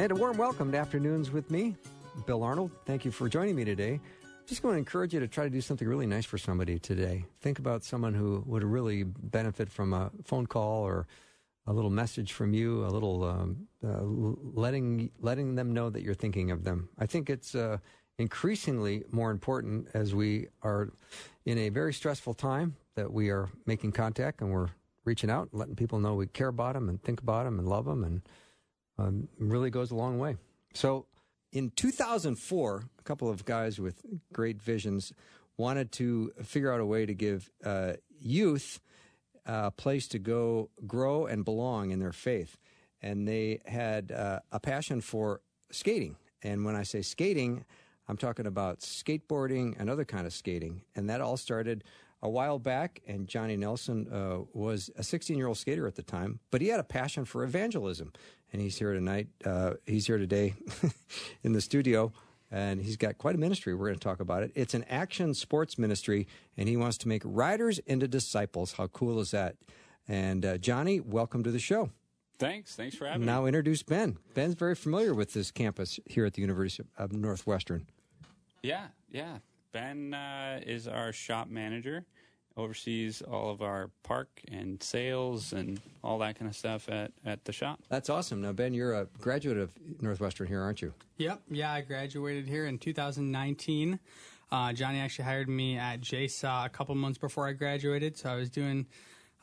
And a warm welcome to Afternoons with me, Bill Arnold. Thank you for joining me today. Just going to encourage you to try to do something really nice for somebody today. Think about someone who would really benefit from a phone call or a little message from you, a little um, uh, letting letting them know that you're thinking of them. I think it's uh, increasingly more important as we are in a very stressful time that we are making contact and we're reaching out, and letting people know we care about them and think about them and love them and um, really goes a long way. So, in 2004, a couple of guys with great visions wanted to figure out a way to give uh, youth a place to go grow and belong in their faith. And they had uh, a passion for skating. And when I say skating, I'm talking about skateboarding and other kind of skating. And that all started a while back. And Jonny Nelson uh, was a 16 year old skater at the time, but he had a passion for evangelism and he's here tonight. Uh, he's here today in the studio, and he's got quite a ministry. We're going to talk about it. It's an action sports ministry, and he wants to make riders into disciples. How cool is that? And uh, Jonny, welcome to the show. Thanks. Thanks for having now me. Now introduce Ben. Ben's very familiar with this campus here at the University of Northwestern. Yeah, yeah. Ben uh, is our shop manager oversees all of our park and sales and all that kind of stuff at, at the shop. That's awesome. Now, Ben, you're a graduate of Northwestern here, aren't you? Yep. Yeah, I graduated here in 2019. Uh, Jonny actually hired me at JSAW a couple months before I graduated, so I was doing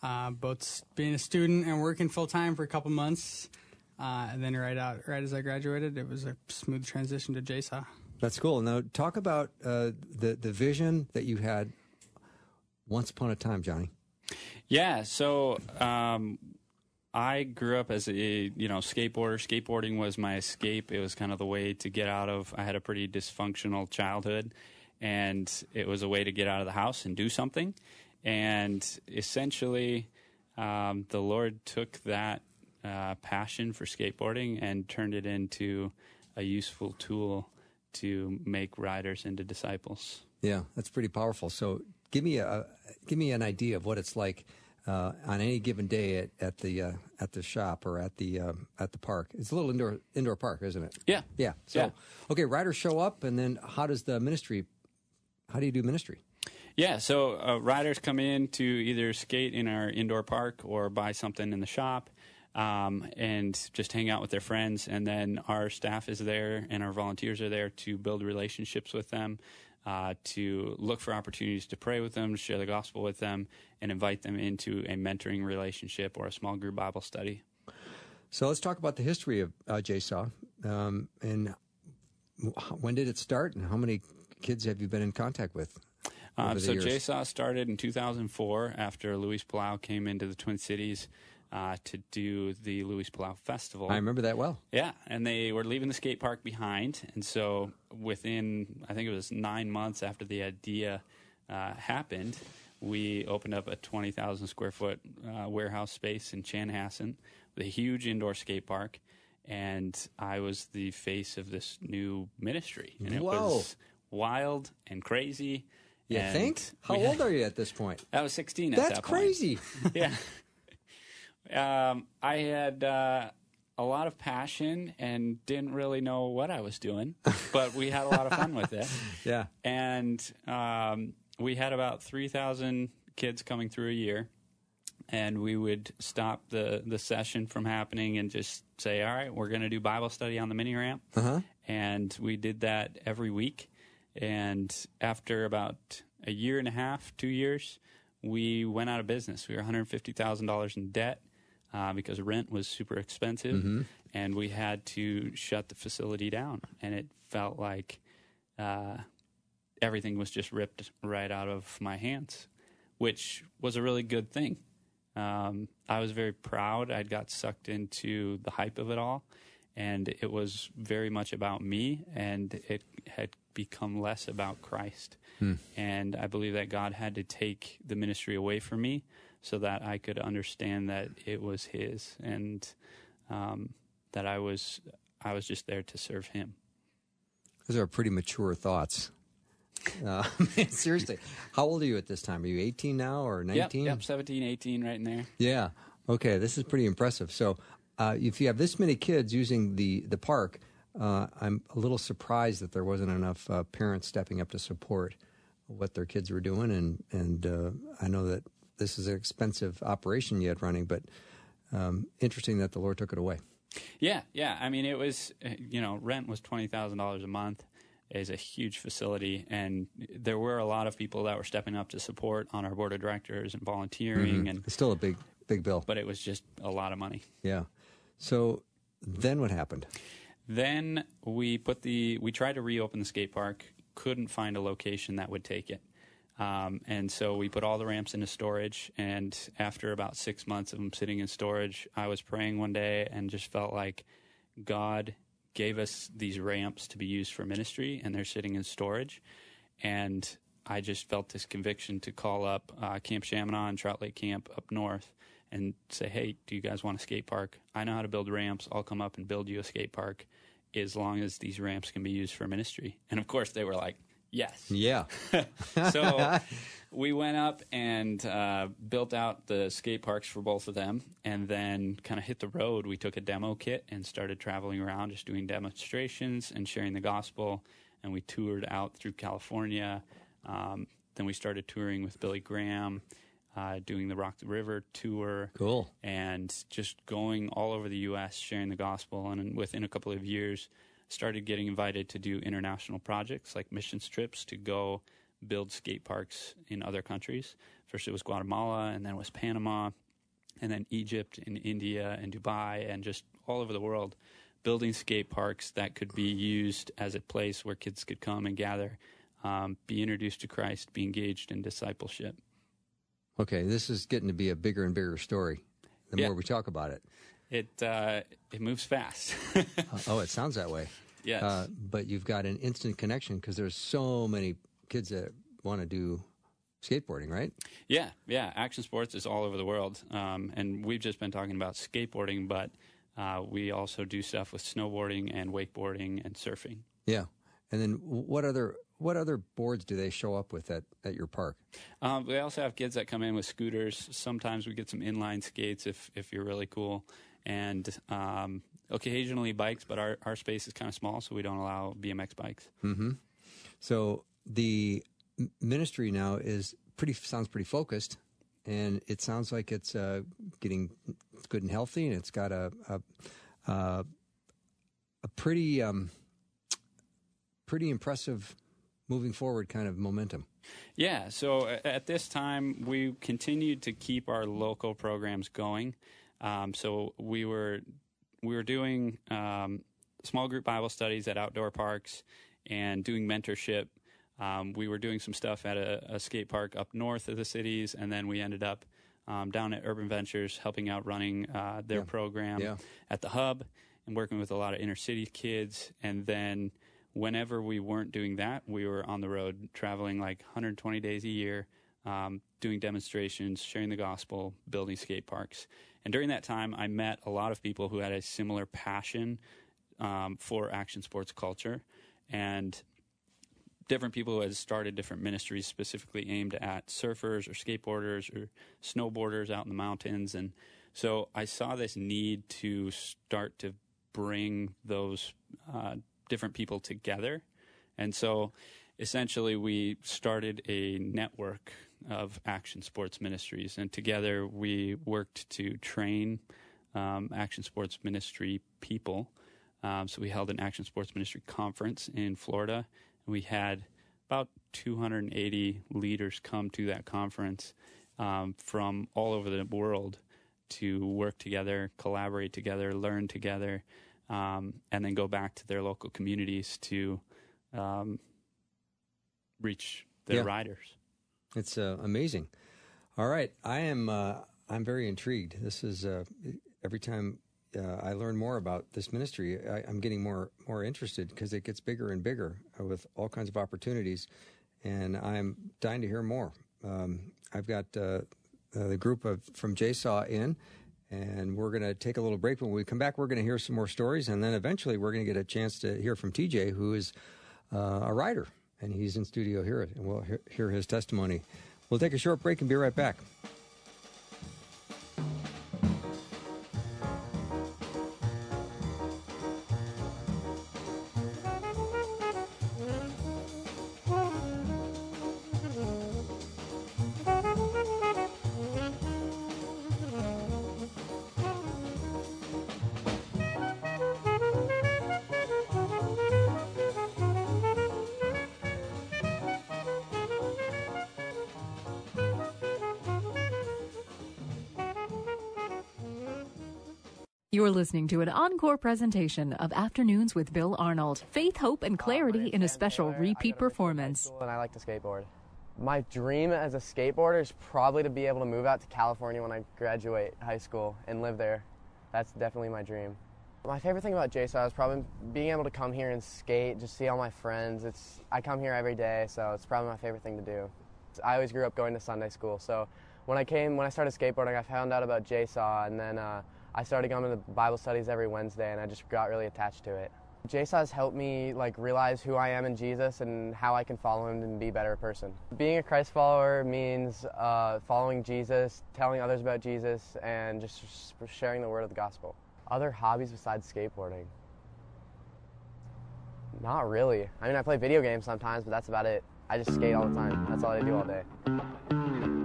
uh, both being a student and working full time for a couple months. Uh, and then right out, right as I graduated, it was a smooth transition to JSAW. That's cool. Now, talk about uh, the the vision that you had once upon a time, Jonny? Yeah, so um, I grew up as a you know skateboarder. Skateboarding was my escape. It was kind of the way to get out of. I had a pretty dysfunctional childhood, and it was a way to get out of the house and do something. And essentially, um, the Lord took that uh, passion for skateboarding and turned it into a useful tool to make riders into disciples. Yeah, that's pretty powerful. So, give me a give me an idea of what it's like uh, on any given day at, at the uh, at the shop or at the uh, at the park. It's a little indoor indoor park, isn't it? Yeah, yeah. So yeah. okay, riders show up, and then how does the ministry? How do you do ministry? Yeah, so uh, riders come in to either skate in our indoor park or buy something in the shop. Um, and just hang out with their friends. And then our staff is there and our volunteers are there to build relationships with them, uh, to look for opportunities to pray with them, to share the gospel with them, and invite them into a mentoring relationship or a small group Bible study. So let's talk about the history of uh, JSAW. Um, and when did it start, and how many kids have you been in contact with? Uh, so JSAW started in 2004 after Luis Palau came into the Twin Cities uh, to do the Luis Palau Festival. I remember that well. Yeah, and they were leaving the skate park behind, and so within I think it was nine months after the idea uh, happened, we opened up a twenty thousand square foot uh, warehouse space in Chanhassen with a huge indoor skate park, and I was the face of this new ministry, and it Whoa. was wild and crazy. You and think? How old are you at this point? I was sixteen. That's at that crazy. Yeah. Um, I had uh, a lot of passion and didn't really know what I was doing, but we had a lot of fun with it. Yeah. And um, we had about 3,000 kids coming through a year. And we would stop the, the session from happening and just say, all right, we're going to do Bible study on the mini ramp. Uh-huh. And we did that every week. And after about a year and a half, two years, we went out of business. We were $150,000 in debt uh, because rent was super expensive, Mm-hmm. and we had to shut the facility down. And it felt like uh, everything was just ripped right out of my hands, which was a really good thing. Um, I was very proud. I'd got sucked into the hype of it all, and it was very much about me, and it had become less about Christ. And I believe that God had to take the ministry away from me so that I could understand that it was His, and um, that I was I was just there to serve Him. Those are pretty mature thoughts. Uh, seriously, how old are you at this time? Are you 18 now or 19? Yep, yep, 17, 18, right in there. Yeah. Okay, this is pretty impressive. So, uh, if you have this many kids using the the park, uh, I'm a little surprised that there wasn't enough uh, parents stepping up to support what their kids were doing. And and uh, I know that this is an expensive operation you had running, but um, interesting that the Lord took it away. Yeah, yeah. I mean, it was, uh, you know, rent was twenty thousand dollars a month. Is a huge facility, and there were a lot of people that were stepping up to support on our board of directors and volunteering, and It's still a big big bill. but it was just a lot of money. Yeah. So then what happened? Then we put the we tried to reopen the skate park, couldn't find a location that would take it. Um, and so we put all the ramps into storage. And after about six months of them sitting in storage, I was praying one day and just felt like God gave us these ramps to be used for ministry, and they're sitting in storage. And I just felt this conviction to call up uh, Camp Shamineau and Trout Lake Camp up north and say, hey, do you guys want a skate park? I know how to build ramps. I'll come up and build you a skate park as long as these ramps can be used for ministry. And of course, they were like, yes. Yeah. So we went up and uh, built out the skate parks for both of them, and then kind of hit the road. We took a demo kit and started traveling around, just doing demonstrations and sharing the gospel. And we toured out through California. Um, then we started touring with Billy Graham, uh, doing the Rock the River tour Cool. and just going all over the U.S. sharing the gospel. And within a couple of years, started getting invited to do international projects like missions trips to go build skate parks in other countries. First, it was Guatemala, and then it was Panama, and then Egypt and India and Dubai, and just all over the world, building skate parks that could be used as a place where kids could come and gather, um, be introduced to Christ, be engaged in discipleship. Okay, this is getting to be a bigger and bigger story. The Yeah. more we talk about it. It uh, it moves fast. Uh, oh, it sounds that way. yes. Uh, but you've got an instant connection because there's so many kids that want to do skateboarding, right? Yeah, yeah. Action sports is all over the world, um, and we've just been talking about skateboarding, but uh, we also do stuff with snowboarding and wakeboarding and surfing. Yeah. And then what other what other boards do they show up with at, at your park? Um, we also have kids that come in with scooters. Sometimes we get some inline skates if if you're really cool, and um, occasionally bikes. But our our space is kind of small, so we don't allow BMX bikes. So the ministry now is pretty sounds pretty focused, and it sounds like it's uh, getting good and healthy, and it's got a a, uh, a pretty um, pretty impressive moving forward kind of momentum. Yeah, so at this time, we continued to keep our local programs going. Um, so we were we were doing um, small group Bible studies at outdoor parks and doing mentorship. Um, we were doing some stuff at a, a skate park up north of the cities, and then we ended up um, down at Urban Ventures helping out running uh, their program Yeah. at the hub and working with a lot of inner city kids. And then whenever we weren't doing that, we were on the road traveling like 120 days a year, um, doing demonstrations, sharing the gospel, building skate parks. And during that time, I met a lot of people who had a similar passion um, for action sports culture and different people who had started different ministries specifically aimed at surfers or skateboarders or snowboarders out in the mountains. And so I saw this need to start to bring those uh, different people together. And so essentially we started a network of action sports ministries. And together we worked to train um, action sports ministry people. Um, so we held an action sports ministry conference in Florida. And we had about 280 leaders come to that conference um, from all over the world to work together, collaborate together, learn together, um, and then go back to their local communities to um, reach their Yeah. riders. It's uh, amazing. All right, I am. Uh, I'm very intrigued. This is uh, every time uh, I learn more about this ministry, I, I'm getting more more interested because it gets bigger and bigger with all kinds of opportunities, and I'm dying to hear more. Um, I've got uh, uh, the group of from JSAW in, and we're going to take a little break. When we come back, we're going to hear some more stories, and then eventually we're going to get a chance to hear from TJ, who is uh, a rider, and he's in studio here, and we'll hear, his testimony. We'll take a short break and be right back. You're listening to an encore presentation of Afternoons with Bill Arnold. Faith, hope, and clarity in a special repeat performance. And I like to skateboard. My dream as a skateboarder is probably to be able to move out to California when I graduate high school and live there. That's definitely my dream. My favorite thing about JSAW is probably being able to come here and skate, just see all my friends. It's I come here every day, so it's probably my favorite thing to do. I always grew up going to Sunday school, so when I came, when I started skateboarding, I found out about JSAW, and then uh, I started going to Bible studies every Wednesday, and I just got really attached to it. JSAW has helped me like realize who I am in Jesus and how I can follow Him and be a better person. Being a Christ follower means uh, following Jesus, telling others about Jesus, and just sharing the word of the gospel. Other hobbies besides skateboarding? Not really. I mean, I play video games sometimes, but that's about it. I just skate all the time. That's all I do all day.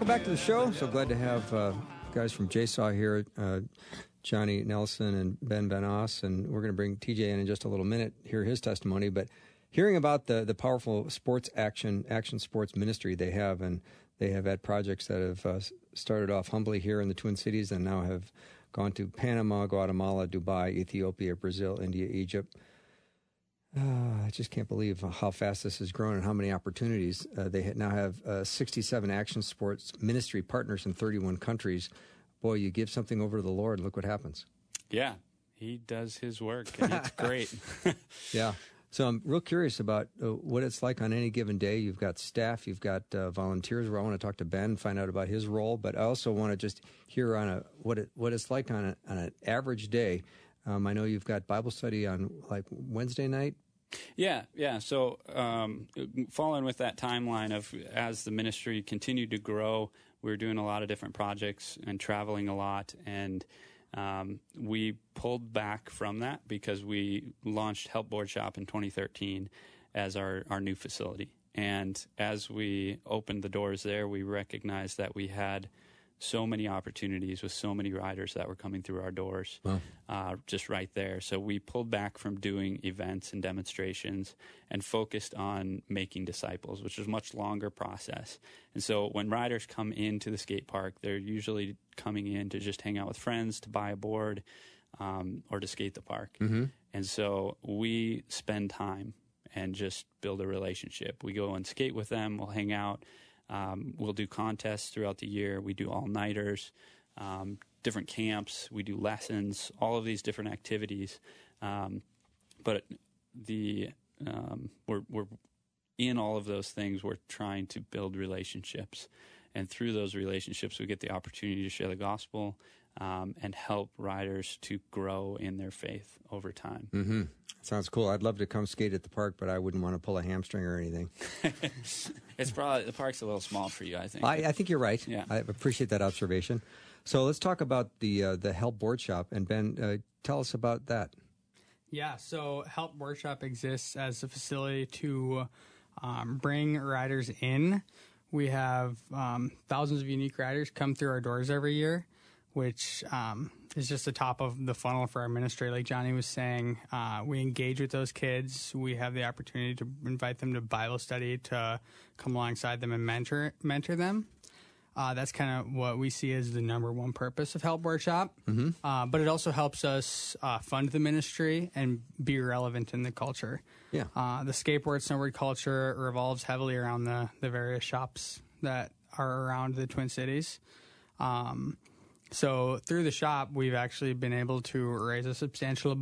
Welcome back to the show. So glad to have uh, guys from JSAW here, uh, Jonny Nelson and Ben Benos, and we're going to bring TJ in in just a little minute, hear his testimony. But hearing about the the powerful sports action action sports ministry they have, and they have had projects that have uh, started off humbly here in the Twin Cities and now have gone to Panama, Guatemala, Dubai, Ethiopia, Brazil, India, Egypt. Uh, I just can't believe how fast this has grown and how many opportunities. Uh, they now have uh, 67 action sports ministry partners in 31 countries. Boy, you give something over to the Lord, look what happens. Yeah, he does his work, and it's great. yeah. So I'm real curious about uh, what it's like on any given day. You've got staff, you've got uh, volunteers. Where I want to talk to Ben, find out about his role, but I also want to just hear on a what it what it's like on, a, on an average day um, I know you've got Bible study on like Wednesday night. Yeah, yeah. So, um, following with that timeline of as the ministry continued to grow, we were doing a lot of different projects and traveling a lot, and um, we pulled back from that because we launched Help Board Shop in 2013 as our, our new facility. And as we opened the doors there, we recognized that we had so many opportunities with so many riders that were coming through our doors wow. uh, just right there. So we pulled back from doing events and demonstrations and focused on making disciples, which is a much longer process. And so when riders come into the skate park, they're usually coming in to just hang out with friends, to buy a board, um, or to skate the park. Mm-hmm. And so we spend time and just build a relationship. We go and skate with them, we'll hang out um, we'll do contests throughout the year. We do all nighters, um, different camps. We do lessons, all of these different activities. Um, but the um, we're we're in all of those things. We're trying to build relationships, and through those relationships, we get the opportunity to share the gospel um, and help riders to grow in their faith over time. Mm-hmm. Sounds cool. I'd love to come skate at the park, but I wouldn't want to pull a hamstring or anything. it's probably the park's a little small for you. I think. I, I think you're right. Yeah. I appreciate that observation. So let's talk about the uh, the Help Board Shop, and Ben, uh, tell us about that. Yeah. So Help Board Shop exists as a facility to um, bring riders in. We have um, thousands of unique riders come through our doors every year. Which um, is just the top of the funnel for our ministry. Like Jonny was saying, uh, we engage with those kids. We have the opportunity to invite them to Bible study, to come alongside them and mentor mentor them. Uh, that's kind of what we see as the number one purpose of Help Board Shop. Mm-hmm. Uh, but it also helps us uh, fund the ministry and be relevant in the culture. Yeah. Uh, the skateboard snowboard culture revolves heavily around the, the various shops that are around the Twin Cities. Um, so through the shop, we've actually been able to raise a substantial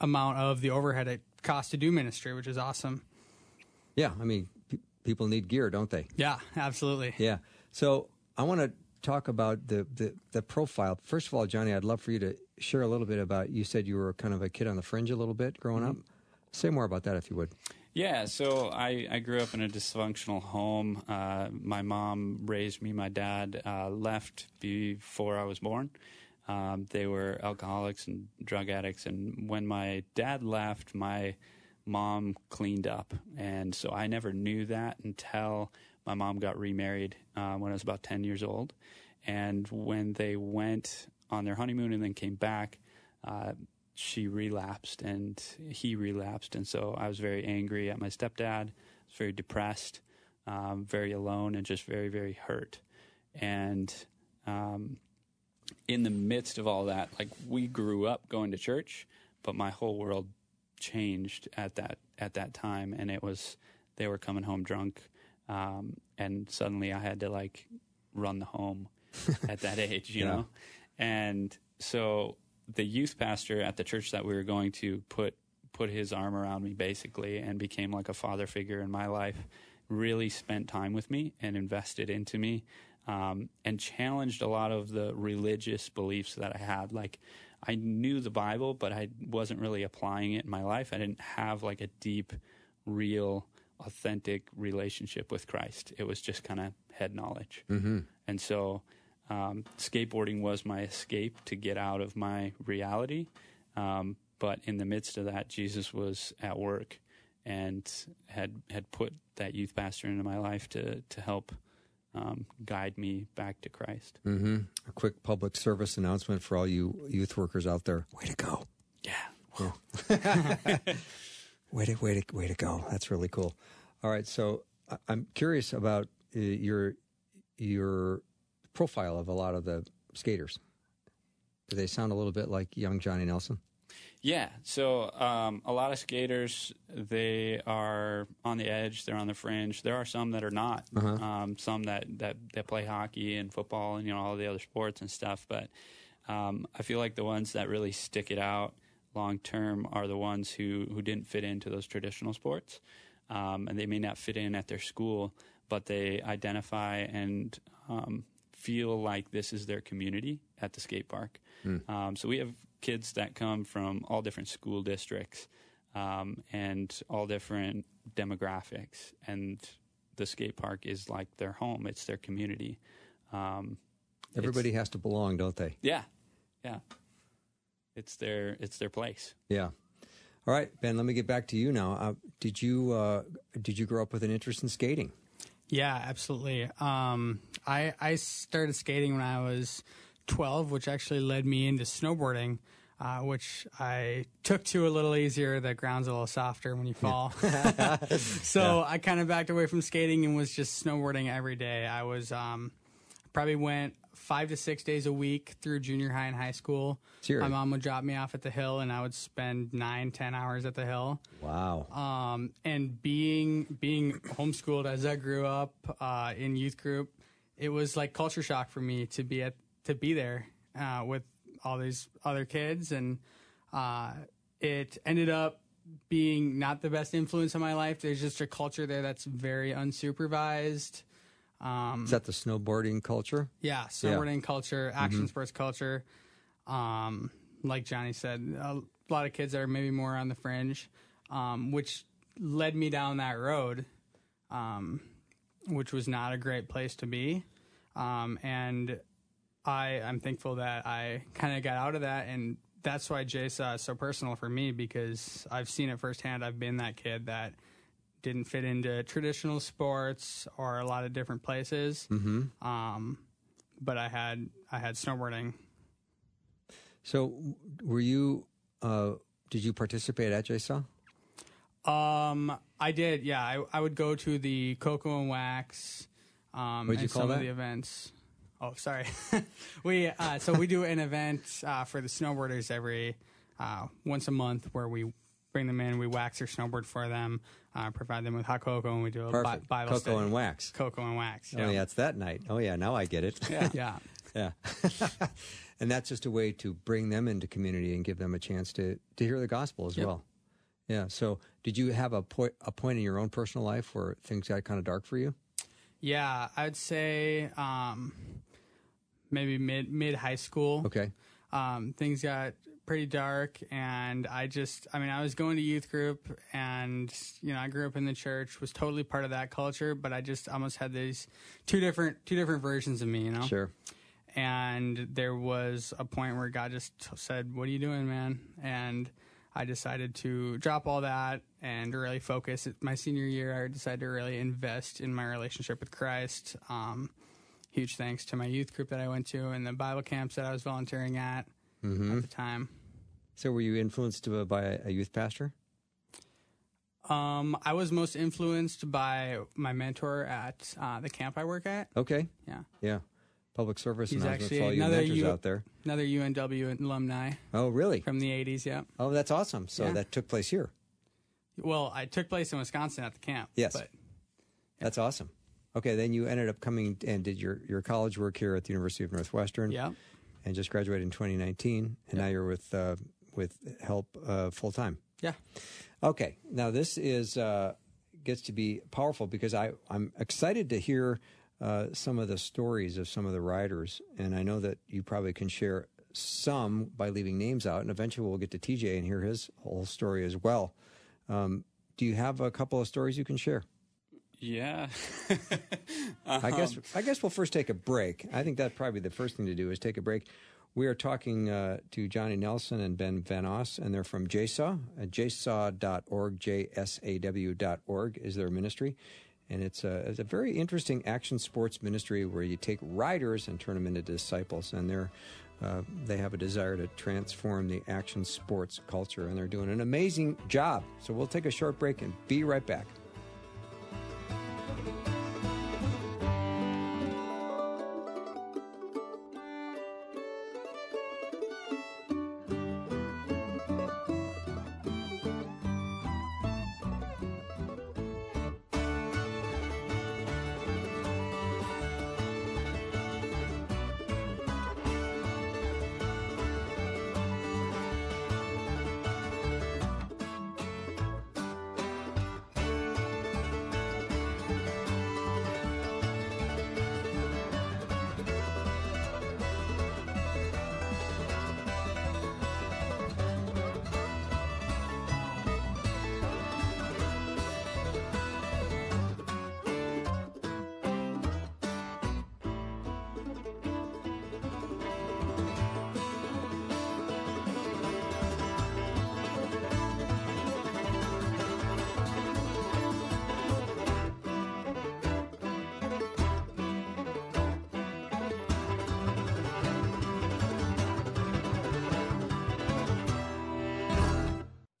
amount of the overhead it costs to do ministry, which is awesome. Yeah, I mean, pe- people need gear, don't they? Yeah, absolutely. Yeah. So I want to talk about the, the, the profile. First of all, Jonny, I'd love for you to share a little bit about. You said you were kind of a kid on the fringe a little bit growing mm-hmm. up. Say more about that, if you would. Yeah, so I, I grew up in a dysfunctional home. Uh, my mom raised me. My dad uh, left before I was born. Um, they were alcoholics and drug addicts. And when my dad left, my mom cleaned up. And so I never knew that until my mom got remarried uh, when I was about 10 years old. And when they went on their honeymoon and then came back, uh, she relapsed and he relapsed. And so I was very angry at my stepdad, I was very depressed, um, very alone, and just very, very hurt. And um, in the midst of all that, like we grew up going to church, but my whole world changed at that at that time, and it was they were coming home drunk, um, and suddenly I had to like run the home at that age, you Yeah. know, and so the youth pastor at the church that we were going to put put his arm around me basically and became like a father figure in my life really spent time with me and invested into me um, and challenged a lot of the religious beliefs that i had. Like i knew the bible but i wasn't really applying it in my life. I didn't have like a deep real authentic relationship with christ. It was just kind of head knowledge. Mm-hmm. and so um, skateboarding was my escape to get out of my reality. Um, but in the midst of that, Jesus was at work and had had put that youth pastor into my life to to help um, guide me back to Christ. Mm-hmm. A quick public service announcement for all you youth workers out there. Way to go. Yeah. Way to way to way to go. That's really cool. All right, so I'm curious about uh, your your profile of a lot of the skaters. Do they sound a little bit like young Jonny Nelson? Yeah. So um, a lot of skaters, they are on the edge. They're on the fringe. There are some that are not. Um, some that, that that play hockey and football and you know all the other sports and stuff. But um, I feel like the ones that really stick it out long term are the ones who who didn't fit into those traditional sports, um, and they may not fit in at their school, but they identify and um, feel like this is their community at the skate park. Um, so we have kids that come from all different school districts um, and all different demographics, and the skate park is like their home. It's their community. Um, Everybody has to belong, don't they? yeah, yeah. It's their it's their place. Yeah. All right, Ben. Let me get back to you now. Uh, did you uh, did you grow up with an interest in skating? Yeah, absolutely. Um, I I started skating when I was 12, which actually led me into snowboarding, uh, which I took to a little easier. The ground's a little softer when you fall. so I kind of backed away from skating and was just snowboarding every day. I was um, probably went five to six days a week through junior high and high school. Seriously? My mom would drop me off at the hill, and I would spend nine, ten hours at the hill Wow. um, and being being homeschooled as I grew up uh, in youth group, it was like culture shock for me to be at to be there uh, with all these other kids, and uh, it ended up being not the best influence on my life. There's just a culture there that's very unsupervised. Is that the snowboarding culture? Yeah, snowboarding culture, action sports culture. Um, like Jonny said, a lot of kids are maybe more on the fringe, um, which led me down that road, um, which was not a great place to be. Um, and I, I'm thankful that I kind of got out of that, and that's why JSAW is so personal for me because I've seen it firsthand. I've been that kid that didn't fit into traditional sports or a lot of different places. Mm-hmm. Um, but I had I had snowboarding So, were you? Uh, did you participate at JSAW? Um, I did. Yeah, I, I would go to the Cocoa and Wax. Um, What'd you call some that? of the events. Oh, sorry. we uh, so we do an event uh, for the snowboarders every uh, once a month where we bring them in, we wax their snowboard for them, uh, provide them with hot cocoa, and we do a bi- Perfect. Bible Cocoa study. and wax. Cocoa and wax. Oh yeah, it's that night. Oh yeah, now I get it. yeah. yeah. Yeah. and that's just a way to bring them into community and give them a chance to, to hear the gospel as Yep. well. Yeah. So, did you have a point a point in your own personal life where things got kind of dark for you? Yeah, I'd say um, maybe mid mid high school. Okay. um, things got pretty dark and i just i mean i was going to youth group and you know i grew up in the church was totally part of that culture but i just almost had these two different two different versions of me you know Sure. and there was a point where god just said what are you doing man and i decided to drop all that and really focus my senior year i decided to really invest in my relationship with christ um, huge thanks to my youth group that i went to and the bible camps that i was volunteering at Mm-hmm. at the time So, were you influenced by a, a youth pastor? um, i was most influenced by my mentor at uh, the camp i work at Okay. yeah Yeah. Public service He's announcement for all you U- out there. another unw alumni Oh, really? from the 80s yeah Oh, that's awesome. So Yeah. that took place here. well i took place in wisconsin at the camp Yes. but That's awesome. Okay, then you ended up coming and did your, your college work here at the University of Northwestern. yeah and just graduated in 2019, and now you're with uh, with Help uh, full time. yeah Okay, now this is uh, gets to be powerful because I I'm excited to hear uh, some of the stories of some of the riders, and I know that you probably can share some by leaving names out, and eventually we'll get to TJ and hear his whole story as well. Um, do you have a couple of stories you can share? Yeah. I guess I guess we'll first take a break. I think that's probably the first thing to do is take a break. We are talking uh, to Jonny Nelson and Ben Van Oss, and they're from JSAW. Uh, JSAW.org, J-S-A-W.org is their ministry. And it's a, it's a very interesting action sports ministry where you take riders and turn them into disciples. And they're, uh, they have a desire to transform the action sports culture, and they're doing an amazing job. So we'll take a short break and be right back.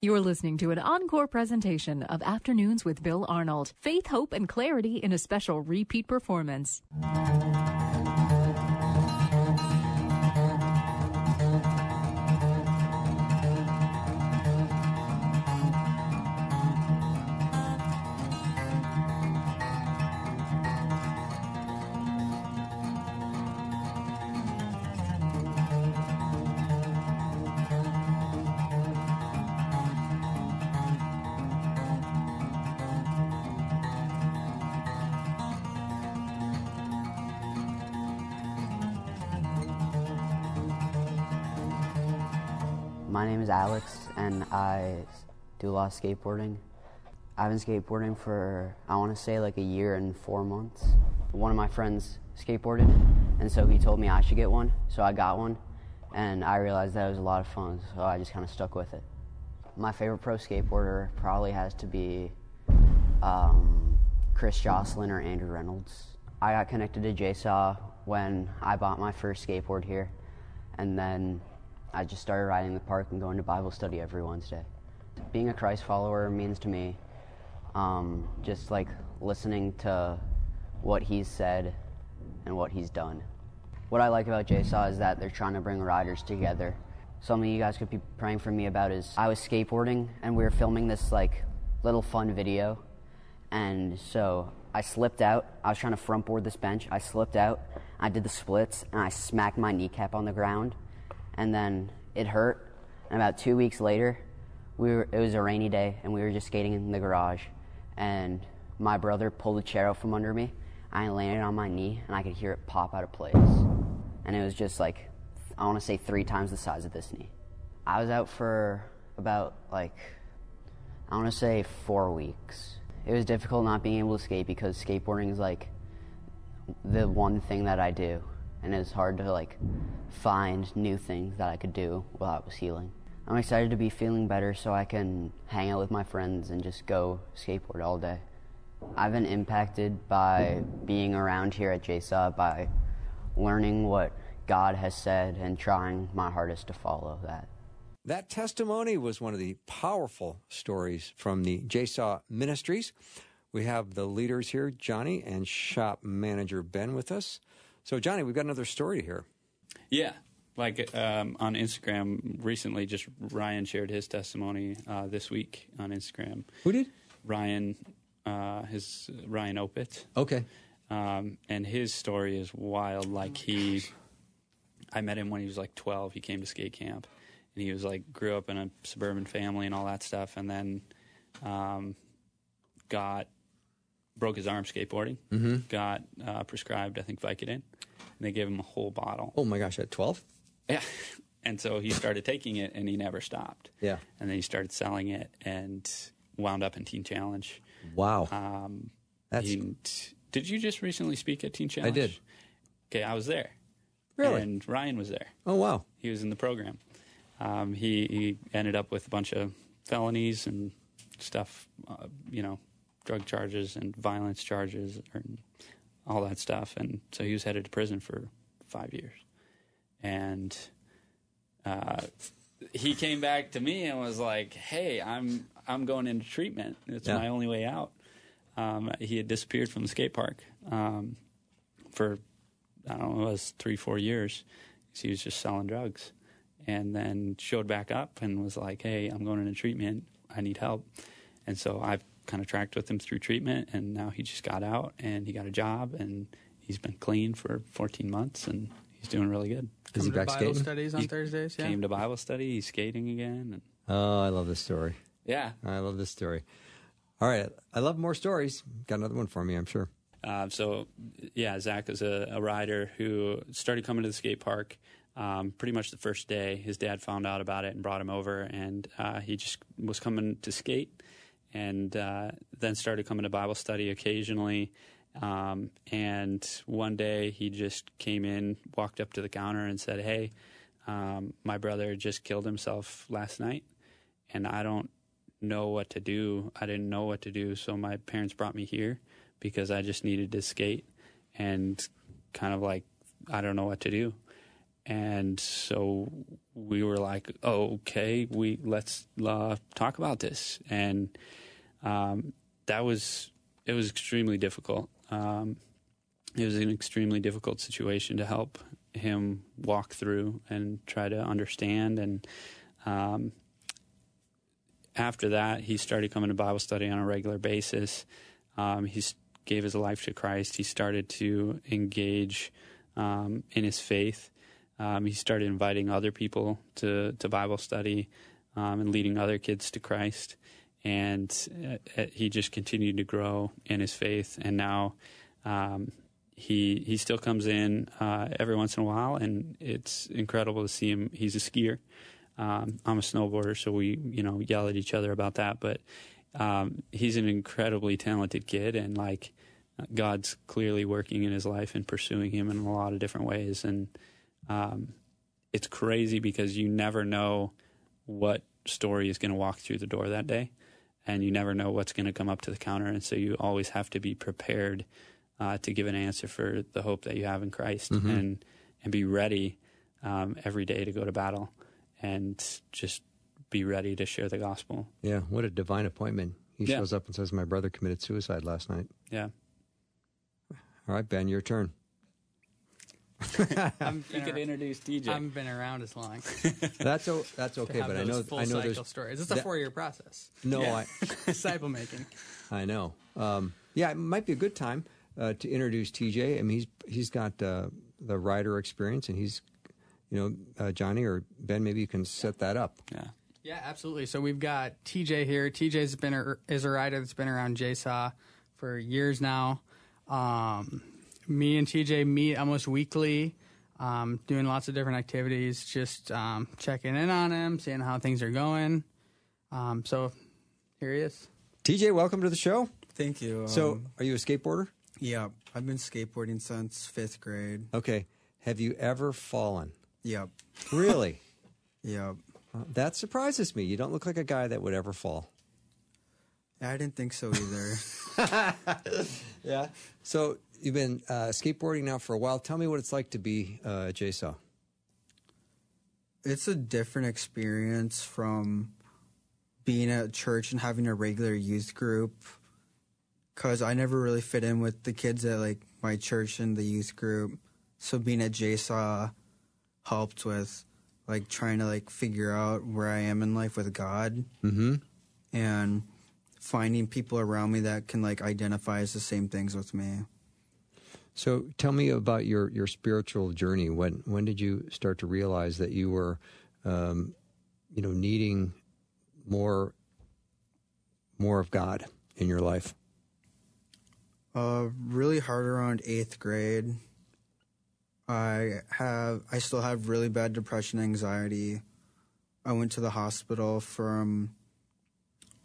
You're listening to an encore presentation of Afternoons with Bill Arnold. Faith, hope, and clarity in a special repeat performance. Name is Alex, and I do a lot of skateboarding. I've been skateboarding for, I want to say, like a year and four months. One of my friends skateboarded, and so he told me I should get one, so I got one, and I realized that it was a lot of fun, so I just kind of stuck with it. My favorite pro skateboarder probably has to be um, Chris Joslin or Andrew Reynolds. I got connected to JSAW when I bought my first skateboard here, and then I just started riding in the park and going to Bible study every Wednesday. Being a Christ follower means to me um, just like listening to what he's said and what he's done. What I like about JSAW is that they're trying to bring riders together. Something you guys could be praying for me about is I was skateboarding and we were filming this like little fun video. And so I slipped out. I was trying to front board this bench. I slipped out. I did the splits and I smacked my kneecap on the ground. And then it hurt. And about two weeks later, we were, it was a rainy day and we were just skating in the garage. And my brother pulled a chair out from under me. I landed on my knee and I could hear it pop out of place. And it was just like, I want to say three times the size of this knee. I was out for about like, I want to say four weeks. It was difficult not being able to skate because skateboarding is like the one thing that I do. And it's hard to like find new things that I could do while I was healing. I'm excited to be feeling better so I can hang out with my friends and just go skateboard all day. I've been impacted by being around here at JSAW by learning what God has said and trying my hardest to follow that. That testimony was one of the powerful stories from the JSAW Ministries. We have the leaders here, Jonny and shop manager Ben, with us. So, Jonny, we've got another story to hear. Yeah. Like um, on Instagram recently, just Ryan shared his testimony uh, this week on Instagram. Who did? Ryan, uh, his Ryan Opit. Okay. Um, and his story is wild. Like he, I met him when he was like 12. He came to skate camp, and he was like grew up in a suburban family and all that stuff, and then um, got broke his arm skateboarding. Mm-hmm. Got uh, prescribed, I think, Vicodin, and they gave him a whole bottle. Oh my gosh, at 12? Yeah. And so he started taking it, and he never stopped. Yeah. And then he started selling it, and wound up in Teen Challenge. Wow. Um, That's he- did you just recently speak at Teen Challenge? I did. Okay, I was there. Really? And Ryan was there. Oh, wow. He was in the program. Um, he, he ended up with a bunch of felonies and stuff, uh, you know, drug charges and violence charges and all that stuff. And so he was headed to prison for five years. And uh, he came back to me and was like, "Hey, I'm I'm going into treatment. It's Yeah. my only way out." Um, he had disappeared from the skate park um, for I don't know, it was three four years. He was just selling drugs, and then showed back up and was like, "Hey, I'm going into treatment. I need help." And so I've kind of tracked with him through treatment, and now he just got out and he got a job and he's been clean for 14 months and he's doing really good. Is he Come to back Bible skating? studies on He Thursdays. Yeah. Came to Bible study. He's skating again. And Oh, I love this story. yeah. I love this story. All right. I love more stories. Got another one for me, I'm sure. Uh, so, yeah, Zach is a, a rider who started coming to the skate park um, pretty much the first day. His dad found out about it and brought him over, and uh, he just was coming to skate and uh, then started coming to Bible study occasionally. Um, and one day he just came in, walked up to the counter, and said, Hey, um, my brother just killed himself last night, and I don't know what to do. I didn't know what to do, so my parents brought me here because I just needed to skate and kind of like I don't know what to do. And so we were like, okay, we let's uh, talk about this. And um, that was it was extremely difficult. Um, it was an extremely difficult situation to help him walk through and try to understand. And um, after that, he started coming to Bible study on a regular basis. Um, he gave his life to Christ. He started to engage um, in his faith. Um, he started inviting other people to, to Bible study and leading other kids to Christ. And uh, uh, he just continued to grow in his faith. And now um, he he still comes in uh, every once in a while, and it's incredible to see him. He's a skier. Um, I'm a snowboarder, so we you know yell at each other about that. But um, he's an incredibly talented kid, and like God's clearly working in his life and pursuing him in a lot of different ways. And um, it's crazy because you never know what story is going to walk through the door that day, and you never know what's going to come up to the counter, and so you always have to be prepared uh, to give an answer for the hope that you have in Christ, and and be ready um, every day to go to battle. and just be ready to share the gospel. Yeah, what a divine appointment. He Yeah. shows up and says, My brother committed suicide last night. Yeah. All right, Ben, your turn. I'm You could introduce TJ. I haven't been around as long That's o- that's okay, but I know full I know cycle there's stories. It's a that- four year process. no Yeah. Disciple making. I I know. Um, yeah, it might be a good time uh, to introduce TJ. I mean, he's he's got uh, the rider experience, and he's you know uh, Jonny or Ben. Maybe you can set that up. yeah. Yeah, absolutely. So we've got TJ here. TJ's been a, is a rider that's been around JSAW for years now. Um, me and TJ meet almost weekly, um, doing lots of different activities, just um, checking in on him, seeing how things are going. Um, so here he is. TJ, welcome to the show. Thank you. So, Um, are you a skateboarder? yeah, I've been skateboarding since fifth grade. Okay. Have you ever fallen? Yep, Really? yep. That surprises me. You don't look like a guy that would ever fall. I didn't think so either. Yeah. So you've been uh, skateboarding now for a while. Tell me what it's like to be uh, a JSAW. it's a different experience from being at church and having a regular youth group. Cause I never really fit in with the kids at like my church and the youth group. So being at JSAW helped with like trying to like figure out where I am in life with God. Mm-hmm. and finding people around me that can like identify as the same things with me. So tell me about your, your spiritual journey. When when did you start to realize that you were, um, you know, needing more more of God in your life? Uh, really hard around eighth grade. I have I still have really bad depression, anxiety. I went to the hospital from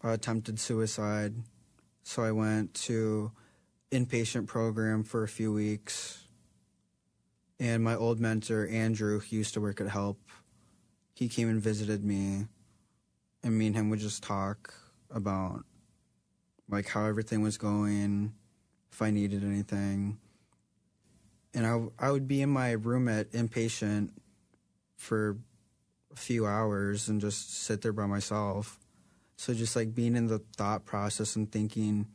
attempted suicide, so I went to inpatient program for a few weeks. And my old mentor Andrew, he used to work at Help. He came and visited me, and me and him would just talk about like how everything was going, if I needed anything. And I, I would be in my room at inpatient for a few hours and just sit there by myself. So just like being in the thought process and thinking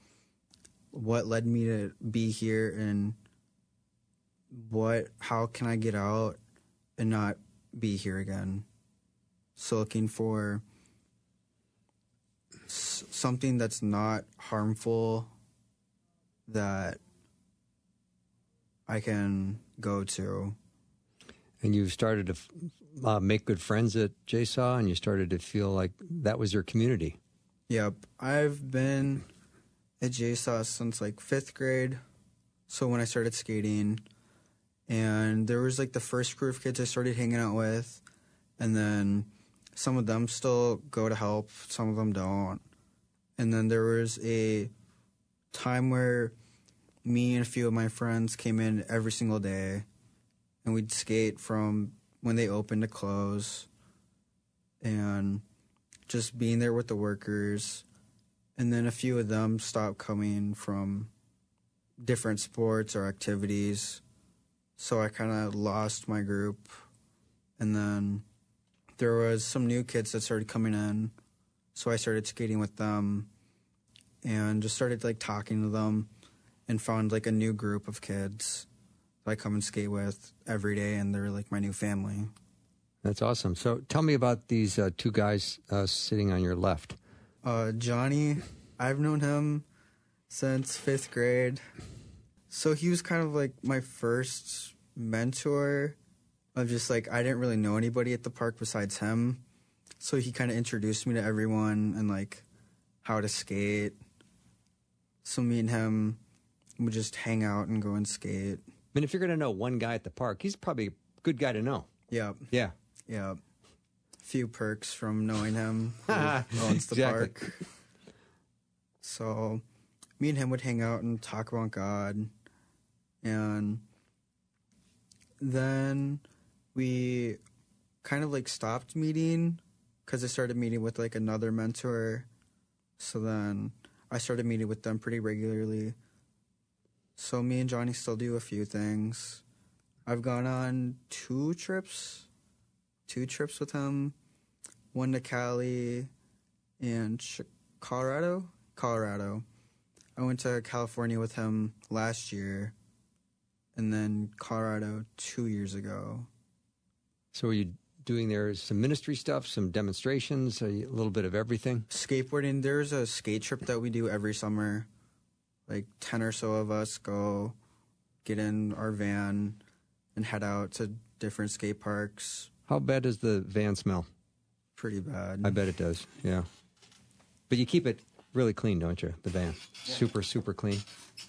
what led me to be here and what how can I get out and not be here again. So looking for s- something that's not harmful that I can go to. And you started to f- uh, make good friends at JSAW, and you started to feel like that was your community. Yep. I've been at JSAW since like fifth grade. So when I started skating, and there was like the first group of kids I started hanging out with, and then some of them still go to Help, some of them don't. And then there was a time where me and a few of my friends came in every single day, and we'd skate from when they opened to close, and just being there with the workers. And then a few of them stopped coming from different sports or activities. So I kind of lost my group. And then there was some new kids that started coming in. So I started skating with them and just started like talking to them and found like a new group of kids that I come and skate with every day and they're like my new family. That's awesome. So tell me about these uh, two guys uh, sitting on your left. Uh, Jonny, I've known him since fifth grade. So he was kind of like my first mentor of just like, I didn't really know anybody at the park besides him. So he kind of introduced me to everyone and like how to skate. So me and him would just hang out and go and skate. I mean, if you're going to know one guy at the park, he's probably a good guy to know. Yeah. Yeah. yep. Few perks from knowing him owns the Exactly. park. So me and him would hang out and talk about God. And then we kind of like stopped meeting because I started meeting with like another mentor. So then I started meeting with them pretty regularly. So me and Jonny still do a few things. I've gone on two trips, two trips with him. one to Cali and Colorado. Colorado. I went to California with him last year, and then Colorado two years ago. So are you doing there some ministry stuff, some demonstrations, a little bit of everything? Skateboarding. There's a skate trip that we do every summer. Like ten or so of us go, get in our van, and head out to different skate parks. How bad does the van smell? Pretty bad. I bet it does. Yeah. But you keep it really clean, don't you? The van, super super clean.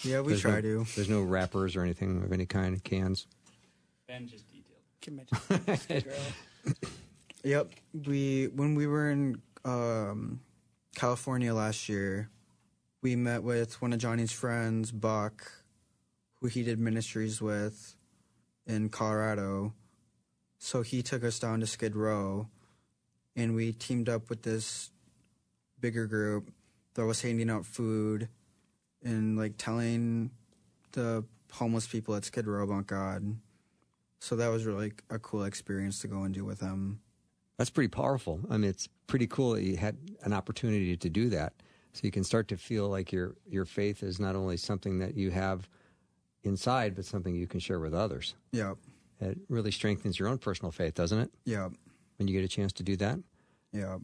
Yeah, we There's try no, to. There's no wrappers or anything of any kind, cans. Ben just detailed. Can imagine. Yep. We when we were in um, California last year, we met with one of Jonny's friends, Buck, who he did ministries with in Colorado. So he took us down to Skid Row, and we teamed up with this bigger group that was handing out food and like telling the homeless people at Skid Row about God. So that was really a cool experience to go and do with them. That's pretty powerful. I mean, it's pretty cool that you had an opportunity to do that. So you can start to feel like your your faith is not only something that you have inside, but something you can share with others. Yep. It really strengthens your own personal faith, doesn't it? Yeah. When you get a chance to do that. Yeah.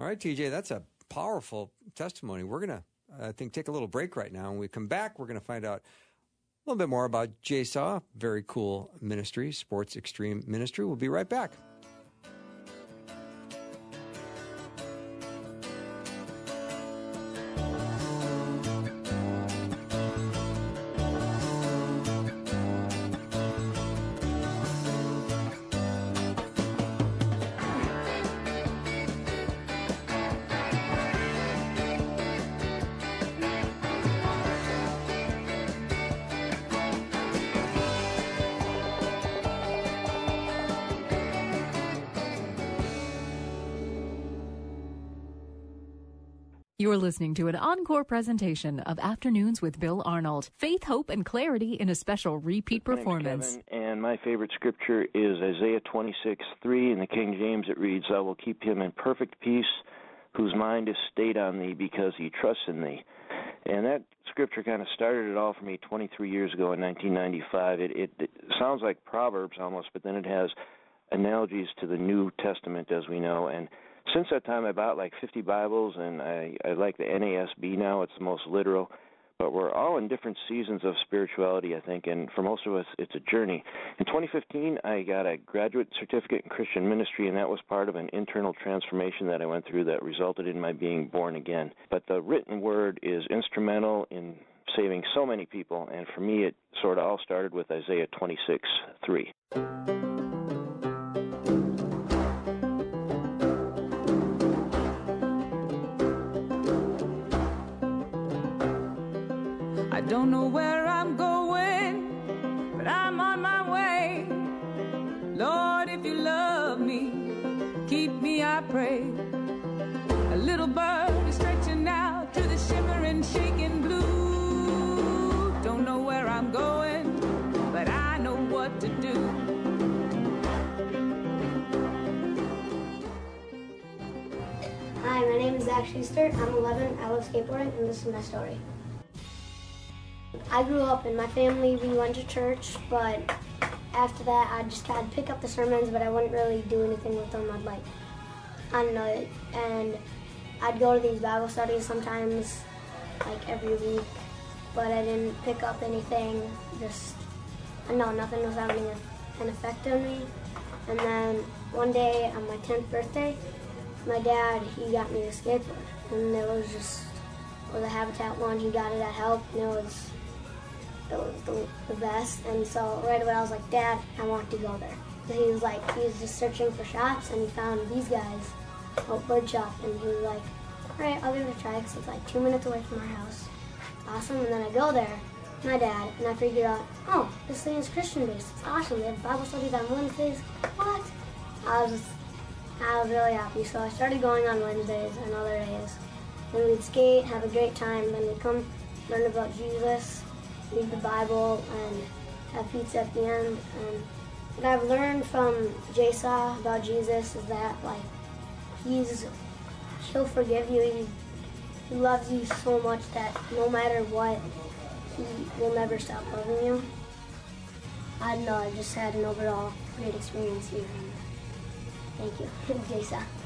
All right, TJ, that's a powerful testimony. We're gonna, I think, take a little break right now. When we come back, we're gonna find out a little bit more about JSAW, very cool ministry, sports extreme ministry. We'll be right back. Listening to an encore presentation of Afternoons with Bill Arnold. Faith, hope, and clarity in a special repeat performance. Kevin, and my favorite scripture is Isaiah 26, 3. In the King James, it reads, I will keep him in perfect peace, whose mind is stayed on thee, because he trusts in thee. And that scripture kind of started it all for me 23 years ago in 1995. It, it, it sounds like Proverbs almost, but then it has analogies to the New Testament, as we know. And since that time, I bought like 50 Bibles, and I, I like the NASB now. It's the most literal. But we're all in different seasons of spirituality, I think, and for most of us, it's a journey. In 2015, I got a graduate certificate in Christian ministry, and that was part of an internal transformation that I went through that resulted in my being born again. But the written word is instrumental in saving so many people, and for me, it sort of all started with Isaiah 26 3. Don't know where I'm going, but I'm on my way. Lord, if you love me, keep me, I pray. A little bird is stretching out to the shimmering, shaking blue. Don't know where I'm going, but I know what to do. Hi, my name is Zach Schuster. I'm 11. I love skateboarding, and this is my story. I grew up in my family. We went to church, but after that, I just I'd pick up the sermons, but I wouldn't really do anything with them. I'd like, I don't know, and I'd go to these Bible studies sometimes, like every week, but I didn't pick up anything. Just, I know nothing was having an effect on me. And then one day on my 10th birthday, my dad he got me a skateboard, and it was just it was a Habitat one. He got it at Help, and it was it was the, the best. And so right away I was like, Dad, I want to go there. So he was like, he was just searching for shops, and he found these guys, oh, Board Shop, and he was like, all right, I'll give it a try because it's like two minutes away from our house. Awesome. And then I go there, my dad, and I figure out, oh, this thing is Christian based. It's awesome. They have Bible studies on Wednesdays. What? I was I was really happy, so I started going on Wednesdays and other days. Then we'd skate, have a great time, then we'd come learn about Jesus, read the Bible, and have pizza at the end. And what I've learned from JSAW about Jesus is that, like, he's he'll forgive you. He, he loves you so much that no matter what, he will never stop loving you. I don't know. I just had an overall great experience here. Thank you, JSAW.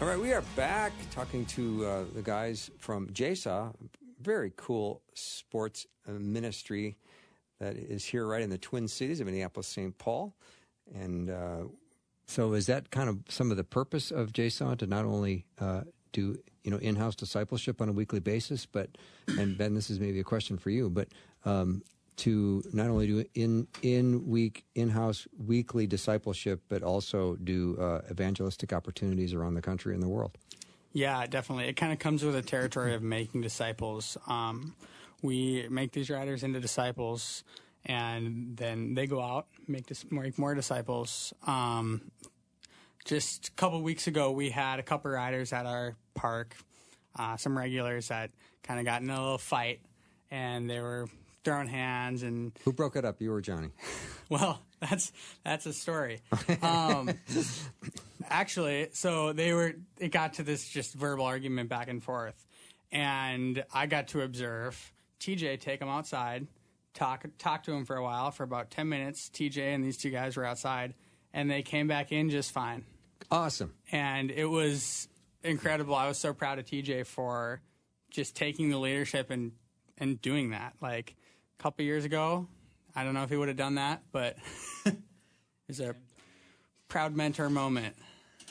All right, we are back talking to uh, the guys from JSAW, very cool sports uh, ministry that is here right in the Twin Cities of Minneapolis, St. Paul. And uh, so, is that kind of some of the purpose of JSAW to not only uh, do you know in-house discipleship on a weekly basis, but and Ben, this is maybe a question for you, but um, to not only do in in week in-house weekly discipleship, but also do uh, evangelistic opportunities around the country and the world. Yeah, definitely. It kind of comes with the territory of making disciples. Um, we make these riders into disciples, and then they go out make dis- make more disciples. Um, just a couple weeks ago, we had a couple riders at our park, uh, some regulars that kind of got in a little fight, and they were throwing hands and Who broke it up? You or Jonny? well, that's that's a story. Um, actually, so they were. It got to this just verbal argument back and forth, and I got to observe TJ take them outside, talk talk to him for a while for about ten minutes. TJ and these two guys were outside, and they came back in just fine. Awesome. And it was incredible. I was so proud of TJ for just taking the leadership and and doing that. Like a couple years ago, I don't know if he would have done that, but it's a proud mentor moment.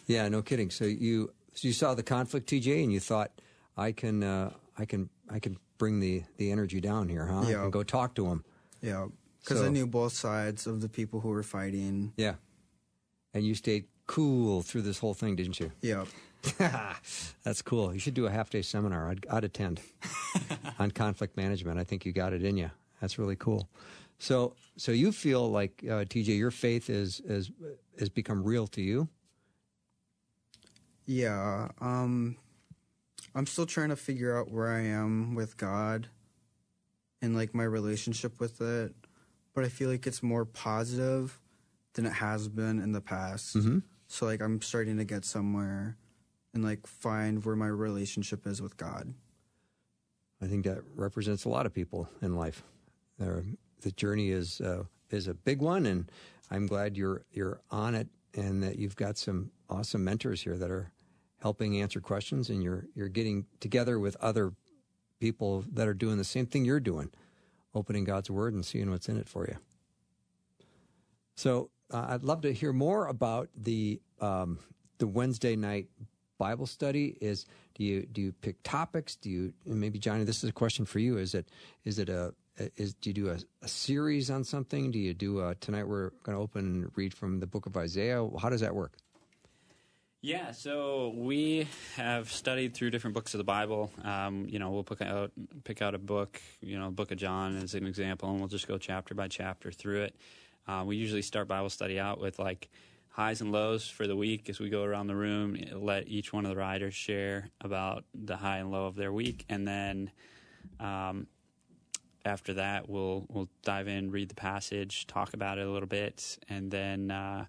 Yeah, no kidding. So you so you saw the conflict, TJ, and you thought, I can uh, I can I can bring the the energy down here, huh? I Yeah. can go talk to him. Yeah, because So- I knew both sides of the people who were fighting. Yeah. And you stayed cool through this whole thing, didn't you? Yeah. That's cool. You should do a half day seminar. I'd, I'd attend on conflict management. I think you got it in you. That's really cool. So, so you feel like uh, TJ, your faith is is has become real to you. Yeah. Um, I'm still trying to figure out where I am with God and like my relationship with it, but I feel like it's more positive than it has been in the past. Mm-hmm. So like I'm starting to get somewhere and like find where my relationship is with God. I think that represents a lot of people in life. The journey is uh, is a big one, and I'm glad you're you're on it, and that you've got some awesome mentors here that are helping answer questions, and you're you're getting together with other people that are doing the same thing you're doing, opening God's Word and seeing what's in it for you. So uh, I'd love to hear more about the um, the Wednesday night Bible study. Is do you do you pick topics? Do you maybe Jonny? This is a question for you. Is it is it a is do you do a, a series on something? Do you do a, tonight? We're going to open read from the book of Isaiah. How does that work? Yeah, so we have studied through different books of the Bible. Um, you know, we'll pick out pick out a book, you know, Book of John as an example, and we'll just go chapter by chapter through it. Uh, we usually start Bible study out with like highs and lows for the week as we go around the room. Let each one of the riders share about the high and low of their week, and then um, after that, we'll we'll dive in, read the passage, talk about it a little bit, and then. Uh,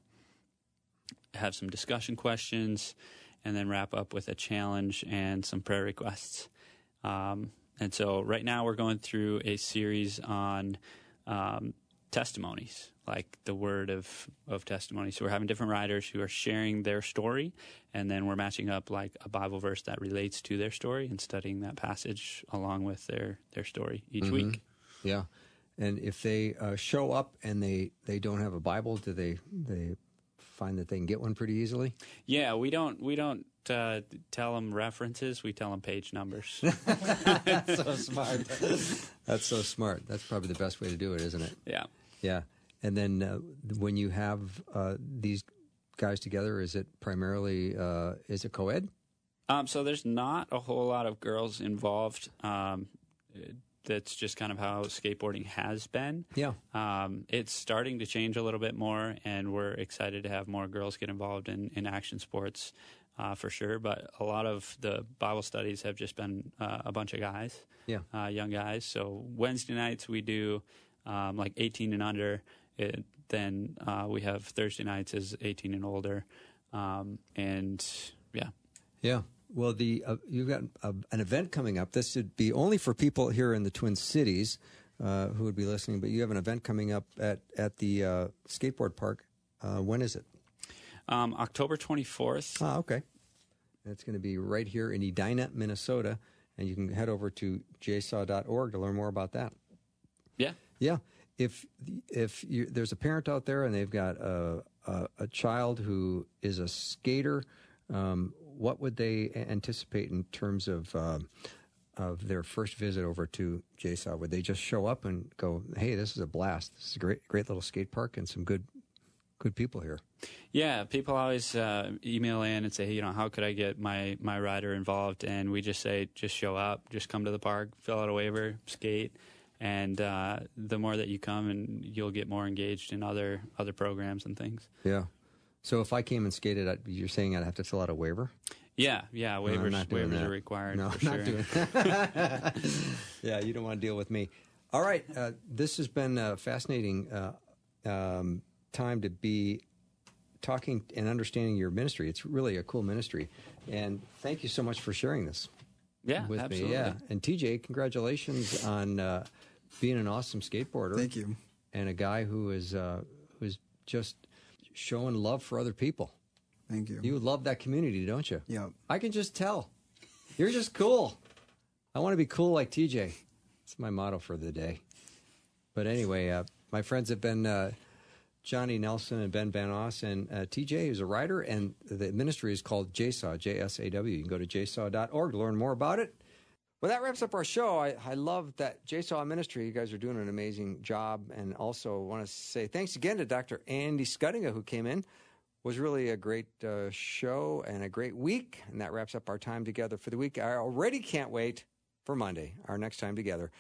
have some discussion questions, and then wrap up with a challenge and some prayer requests. Um, and so, right now, we're going through a series on um, testimonies, like the word of, of testimony. So, we're having different riders who are sharing their story, and then we're matching up like a Bible verse that relates to their story and studying that passage along with their, their story each Mhm. week. Yeah, and if they uh, show up and they they don't have a Bible, do they they find that they can get one pretty easily? Yeah, we don't we don't uh, tell them references. We tell them page numbers. That's so smart. That's so smart. That's probably the best way to do it, isn't it? Yeah. Yeah. And then uh, when you have uh, these guys together, is it primarily uh, is it co-ed? Um, so there's not a whole lot of girls involved. Um, that's just kind of how skateboarding has been. Yeah. Um, it's starting to change a little bit more, and we're excited to have more girls get involved in, in action sports uh, for sure. But a lot of the Bible studies have just been uh, a bunch of guys, Yeah. uh, young guys. So Wednesday nights we do um, like 18 and under. It, then uh, we have Thursday nights is 18 and older, um, and yeah, Yeah. Well, the uh, you've got uh, an event coming up. This would be only for people here in the Twin Cities uh, who would be listening. But you have an event coming up at at the uh, skateboard park. Uh, when is it? um, October 24th. Ah, okay. It's going to be right here in Edina, Minnesota, and you can head over to jsaw.org to learn more about that. Yeah. Yeah. If if you, there's a parent out there and they've got a a, a child who is a skater, um, what would they anticipate in terms of um of their first visit over to JSAW? Would they just show up and go, "Hey, this is a blast! This is a great great little skate park and some good good people here." Yeah, people always uh, email in and say, hey, you know, how could I get my, my rider involved? And we just say, just show up, just come to the park, fill out a waiver, skate. And uh, the more that you come, and you'll get more engaged in other other programs and things. Yeah. So if I came and skated, I'd, you're saying I'd have to fill out a waiver? Yeah, yeah, No, I'm waivers not doing waivers that. are required. No, for I'm not doing that. yeah, you don't want to deal with me. All right, uh, this has been a fascinating uh, um, time to be talking and understanding your ministry. It's really a cool ministry, and thank you so much for sharing this. Yeah, with absolutely. me. Yeah, and TJ, congratulations on uh, being an awesome skateboarder. Thank you. And a guy who is uh, who's just showing love for other people. Thank you. You love that community, don't you? Yep. I can just tell. You're just cool. I want to be cool like TJ. It's my motto for the day. But anyway, uh, my friends have been uh, Jonny Nelson and Ben Van Oss, and uh, TJ is a rider, and the ministry is called JSAW, J S A W. You can go to jsaw.org to learn more about it. Well, that wraps up our show. I, I love that JSAW Ministry. You guys are doing an amazing job. And also want to say thanks again to Dr. Andy Scudinga, who came in. was really a great uh, show and a great week. And that wraps up our time together for the week. I already can't wait for Monday, our next time together.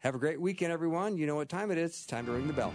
Have a great weekend, everyone. You know what time it is. It's time to ring the bell.